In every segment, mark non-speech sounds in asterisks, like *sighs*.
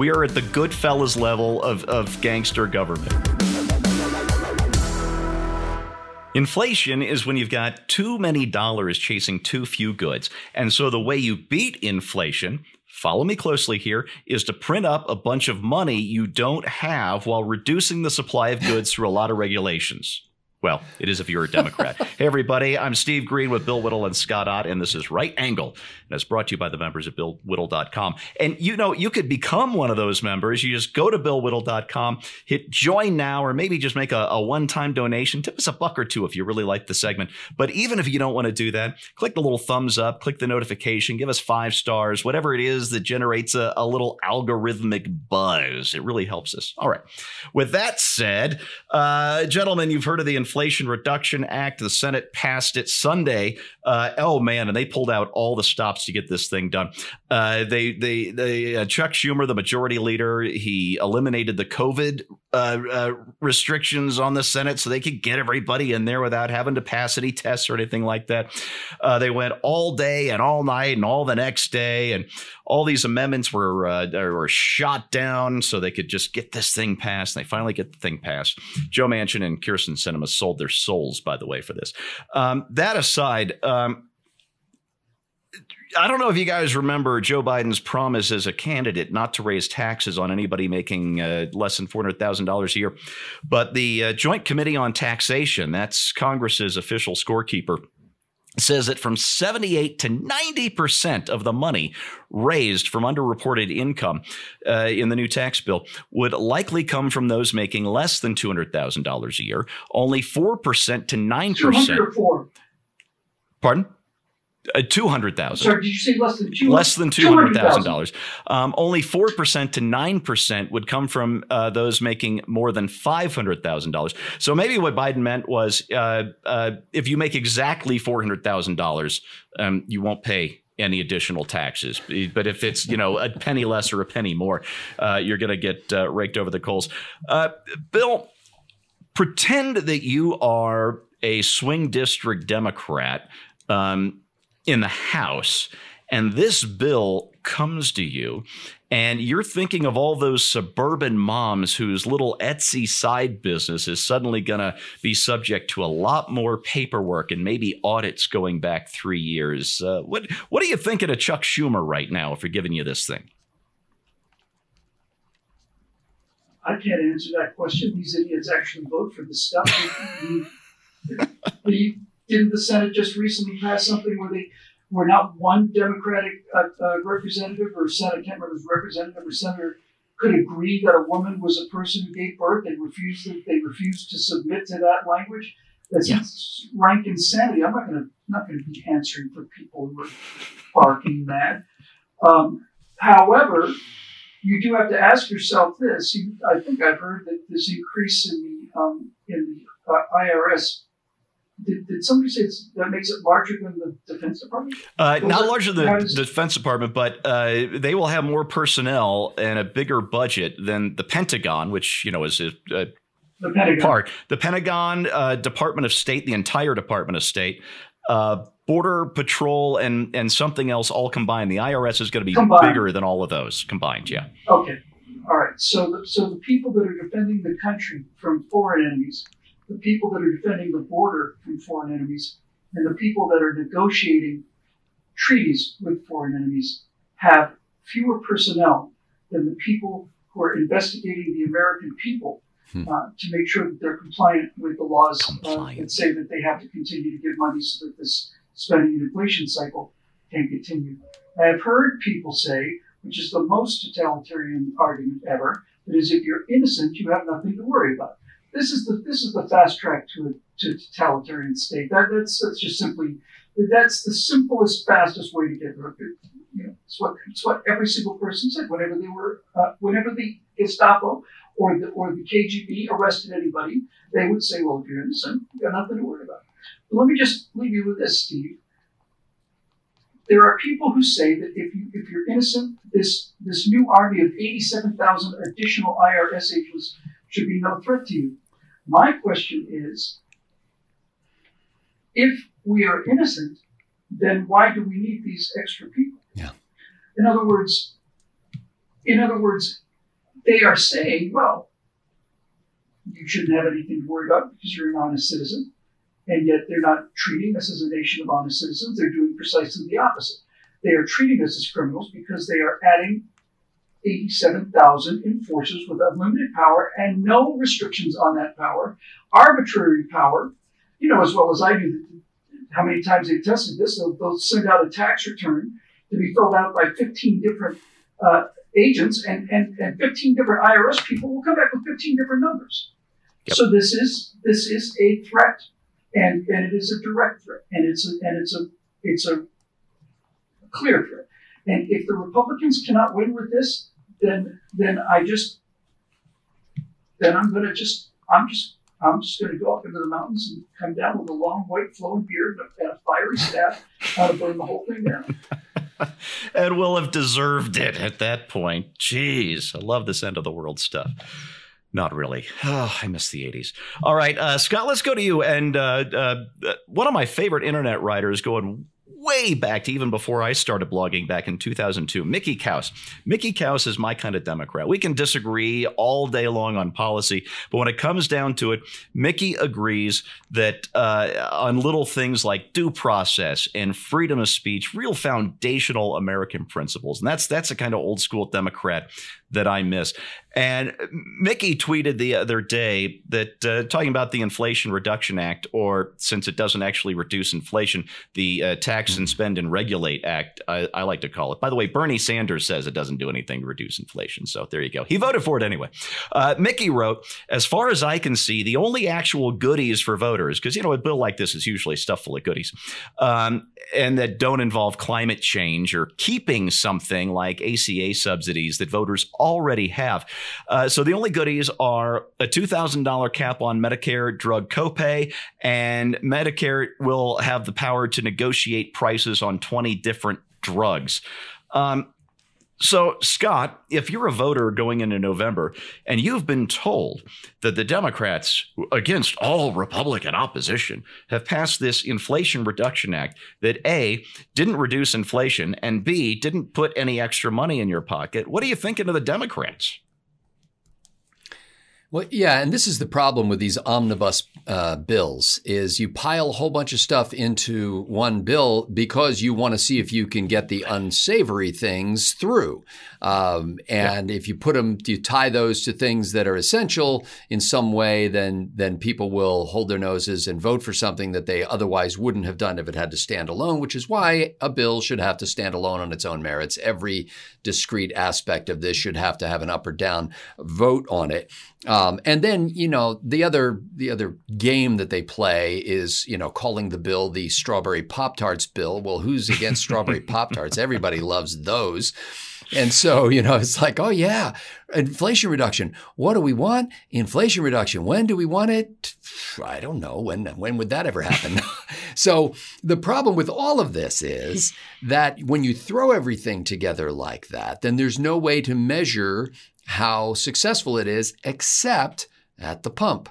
We are at the Goodfellas level of, of gangster government. Inflation is when you've got too many dollars chasing too few goods. And so the way you beat inflation, follow me closely here, is to print up a bunch of money you don't have while reducing the supply of goods through a lot of regulations. Well, it is if you're a Democrat. *laughs* hey, everybody, I'm Steve Green with Bill Whittle and Scott Ott, and this is Right Angle. And it's brought to you by the members at BillWhittle.com. And you know, you could become one of those members. You just go to BillWhittle.com, hit join now, or maybe just make a, a one time donation. Tip us a buck or two if you really like the segment. But even if you don't want to do that, click the little thumbs up, click the notification, give us five stars, whatever it is that generates a, a little algorithmic buzz. It really helps us. All right. With that said, uh, gentlemen, you've heard of the Inflation Reduction Act. The Senate passed it Sunday. Uh, oh man, and they pulled out all the stops to get this thing done. Uh, they, they, they, uh, Chuck Schumer, the majority leader, he eliminated the COVID uh, uh, restrictions on the Senate so they could get everybody in there without having to pass any tests or anything like that. Uh, they went all day and all night and all the next day, and all these amendments were were shot down so they could just get this thing passed. And they finally get the thing passed. Joe Manchin and Kyrsten Sinema sold their souls, by the way, for this. Um, that aside, um, I don't know if you guys remember Joe Biden's promise as a candidate not to raise taxes on anybody making uh, less than $400,000 a year. But the uh, Joint Committee on Taxation, that's Congress's official scorekeeper, says that from 78 to 90% of the money raised from underreported income uh, in the new tax bill would likely come from those making less than $200,000 a year. Only 4% to 9%. Pardon? Uh, two hundred thousand. Sorry, did you say less than two? Less than two hundred thousand dollars. Um, only four percent to nine percent would come from uh, those making more than five hundred thousand dollars. So maybe what Biden meant was, uh, uh, if you make exactly four hundred thousand um, dollars, you won't pay any additional taxes. But if it's you know a penny less or a penny more, uh, you're going to get uh, raked over the coals. Uh, Bill, pretend that you are a swing district Democrat. Um, in the House, and this bill comes to you, and you're thinking of all those suburban moms whose little Etsy side business is suddenly going to be subject to a lot more paperwork and maybe audits going back three years. Uh, what What are you thinking of Chuck Schumer right now for giving you this thing? I can't answer that question. These idiots actually vote for this stuff. *laughs* didn't the Senate just recently pass something where they were not one Democratic uh, uh, representative or Senate, I can't remember, representative or senator could agree that a woman was a person who gave birth and refused to, they refused to submit to that language. That's yeah. rank insanity. I'm not going to not going to be answering for people who are barking mad. Um, however, you do have to ask yourself this. You, I think I've heard that this increase in the um, in the uh, IRS did, did somebody say that makes it larger than the Defense Department? Uh, not larger than the Defense Department, but uh, they will have more personnel and a bigger budget than the Pentagon, which you know is a, a the Pentagon. part. The Pentagon, uh, Department of State, the entire Department of State. Uh, Border Patrol and and something else all combined. The IRS is going to be combined. bigger than all of those combined. Yeah. Okay. All right. So the, so the people that are defending the country from foreign enemies the people that are defending the border from foreign enemies and the people that are negotiating treaties with foreign enemies have fewer personnel than the people who are investigating the American people hmm. uh, to make sure that they're compliant with the laws uh, that say that they have to continue to give money so that this spending and inflation cycle can continue. I have heard people say, which is the most totalitarian argument ever, that is if you're innocent, you have nothing to worry about this is the this is the fast track to a to totalitarian state. That, that's that's just simply that's the simplest, fastest way to get there. You know, it's what it's what every single person said whenever they were uh, whenever the Gestapo or the or the KGB arrested anybody, they would say, "Well, if you're innocent, you got nothing to worry about." But let me just leave you with this, Steve. There are people who say that if you if you're innocent, this this new army of 87,000 additional IRS agents should be no threat to you. My question is if we are innocent, then why do we need these extra people? Yeah. In other words, in other words, they are saying, well, you shouldn't have anything to worry about because you're an honest citizen. And yet they're not treating us as a nation of honest citizens. They're doing precisely the opposite. They are treating us as criminals because they are adding 87,000 enforcers with unlimited power and no restrictions on that power, arbitrary power, you know, as well as I do, how many times they've tested this. They'll, they'll send out a tax return to be filled out by 15 different uh, agents, and, and, and 15 different IRS people will come back with 15 different numbers. Yep. So this is this is a threat, and, and it is a direct threat, and it's a, and it's a it's a clear threat. And if the Republicans cannot win with this, then then I just then I'm gonna just I'm just I'm just gonna go up into the mountains and come down with a long white flowing beard and a, fiery staff to burn the whole thing down. *laughs* and we'll have deserved it at that point. Jeez, I love this end of the world stuff. Not really. Oh, *sighs* I miss the 80s. All right, uh, Scott, let's go to you. And uh, uh, one of my favorite internet writers going way back to even before I started blogging back in 2002. Mickey Kaus. Mickey Kaus is my kind of Democrat. We can disagree all day long on policy, but when it comes down to it, Mickey agrees that uh, on little things like due process and freedom of speech, real foundational American principles. And that's that's a kind of old school Democrat that I miss. And Mickey tweeted the other day that uh, talking about the Inflation Reduction Act, or since it doesn't actually reduce inflation, the uh, Tax and Spend and Regulate Act, I, I, like to call it. By the way, Bernie Sanders says it doesn't do anything to reduce inflation. So there you go. He voted for it anyway. Uh, Mickey wrote, as far as I can see, the only actual goodies for voters, because, you know, a bill like this is usually stuff full of goodies, um, and that don't involve climate change or keeping something like ACA subsidies that voters already have. Uh, so the only goodies are a $2,000 cap on Medicare drug copay, and Medicare will have the power to negotiate prices on 20 different drugs. Um, so, Scott, if you're a voter going into November and you've been told that the Democrats, against all Republican opposition, have passed this Inflation Reduction Act that A, didn't reduce inflation, and B, didn't put any extra money in your pocket, what are you thinking of the Democrats? Well, yeah, and this is the problem with these omnibus uh, bills: is you pile a whole bunch of stuff into one bill because you want to see if you can get the unsavory things through. Um, and yeah. if you put them, you tie those to things that are essential in some way, then then people will hold their noses and vote for something that they otherwise wouldn't have done if it had to stand alone. Which is why a bill should have to stand alone on its own merits. Every discrete aspect of this should have to have an up or down vote on it. Um, and then you know the other the other game that they play is you know calling the bill the strawberry pop tarts bill. Well, who's against strawberry *laughs* pop tarts? Everybody loves those. And so, you know, it's like, oh yeah, inflation reduction. What do we want? Inflation reduction. When do we want it? I don't know. When when would that ever happen? *laughs* so the problem with all of this is that when you throw everything together like that, then there's no way to measure how successful it is except at the pump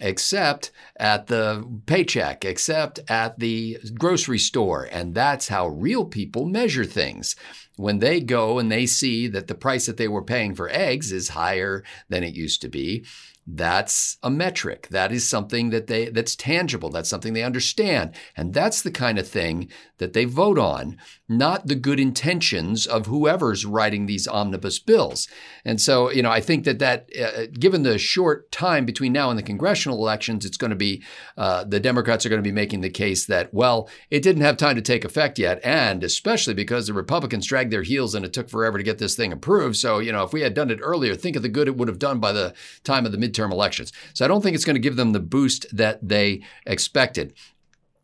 except at the paycheck, except at the grocery store. And that's how real people measure things. When they go and they see that the price that they were paying for eggs is higher than it used to be, that's a metric. That is something that they that's tangible. That's something they understand. And that's the kind of thing that they vote on, not the good intentions of whoever's writing these omnibus bills. And so, you know, I think that that uh, given the short time between now and the congressional elections, it's going to be uh, the Democrats are going to be making the case that well, it didn't have time to take effect yet, and especially because the Republicans dragged their heels and it took forever to get this thing approved. So, you know, if we had done it earlier, think of the good it would have done by the time of the midterm midterm elections. So I don't think it's going to give them the boost that they expected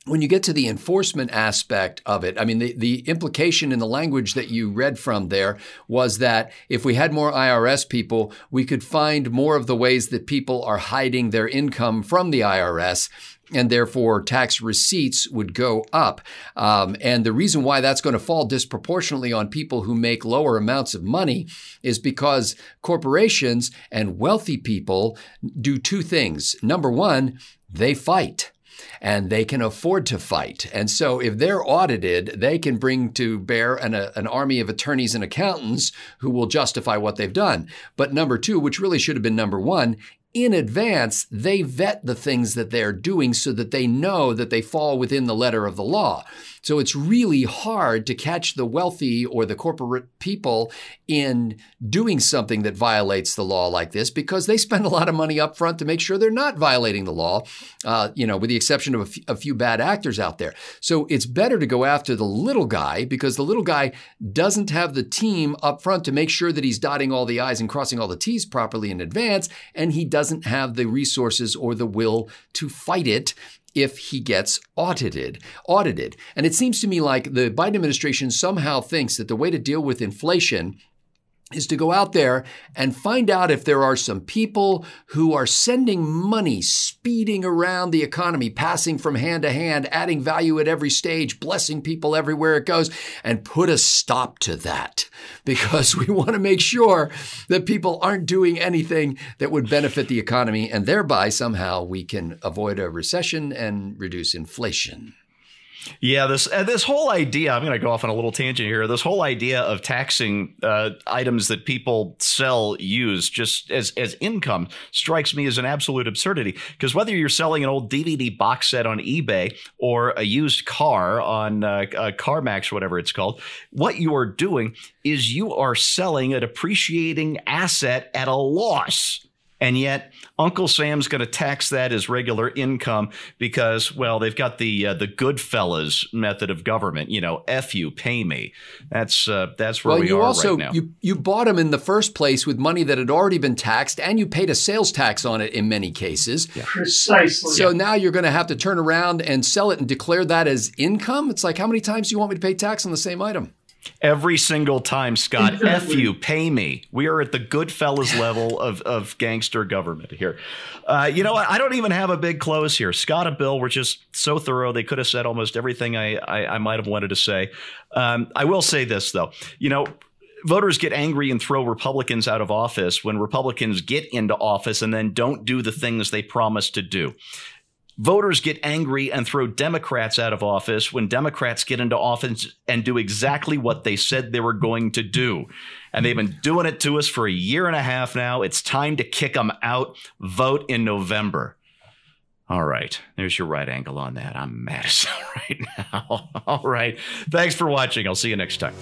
when you get to the enforcement aspect of it, I mean, the, the implication in the language that you read from there was that if we had more IRS people, we could find more of the ways that people are hiding their income from the IRS and therefore tax receipts would go up. Um, and the reason why that's going to fall disproportionately on people who make lower amounts of money is because corporations and wealthy people do two things. Number one, they fight. and they can afford to fight. And so if they're audited, they can bring to bear an, a, an army of attorneys and accountants who will justify what they've done. But number two, which really should have been number one, in advance, they vet the things that they're doing so that they know that they fall within the letter of the law. So it's really hard to catch the wealthy or the corporate people in doing something that violates the law like this because they spend a lot of money up front to make sure they're not violating the law, uh, you know, with the exception of a, f- a few bad actors out there. So it's better to go after the little guy because the little guy doesn't have the team up front to make sure that he's dotting all the I's and crossing all the T's properly in advance, and he doesn't have the resources or the will to fight it if he gets audited. Audited. And it seems to me like the Biden administration somehow thinks that the way to deal with inflation is to go out there and find out if there are some people who are sending money speeding around the economy, passing from hand to hand, adding value at every stage, blessing people everywhere it goes, and put a stop to that *laughs* because we want to make sure that people aren't doing anything that would benefit the economy and thereby somehow we can avoid a recession and reduce inflation. Yeah, this uh, this whole idea. I'm going to go off on a little tangent here. This whole idea of taxing uh, items that people sell, use just as as income strikes me as an absolute absurdity. Because whether you're selling an old DVD box set on eBay or a used car on uh, CarMax, whatever it's called, what you are doing is you are selling a depreciating asset at a loss. And yet, Uncle Sam's going to tax that as regular income because, well, they've got the uh, the Goodfellas method of government. You know, f you, pay me. That's uh, that's where well, we you are also, right now. You you bought them in the first place with money that had already been taxed, and you paid a sales tax on it in many cases. Yeah. Precisely. So now you're going to have to turn around and sell it and declare that as income. It's like how many times do you want me to pay tax on the same item? Every single time, Scott, F you, pay me. We are at the good Goodfellas level of, of gangster government here. Uh, you know what? I don't even have a big close here. Scott and Bill were just so thorough. They could have said almost everything I, I, I might have wanted to say. Um, I will say this, though. You know, voters get angry and throw Republicans out of office when Republicans get into office and then don't do the things they promised to do. Voters get angry and throw Democrats out of office when Democrats get into office and do exactly what they said they were going to do. And they've been doing it to us for a year and a half now. It's time to kick them out. Vote in November. All right. There's your right angle on that. I'm mad as *laughs* right now. All right. Thanks for watching. I'll see you next time.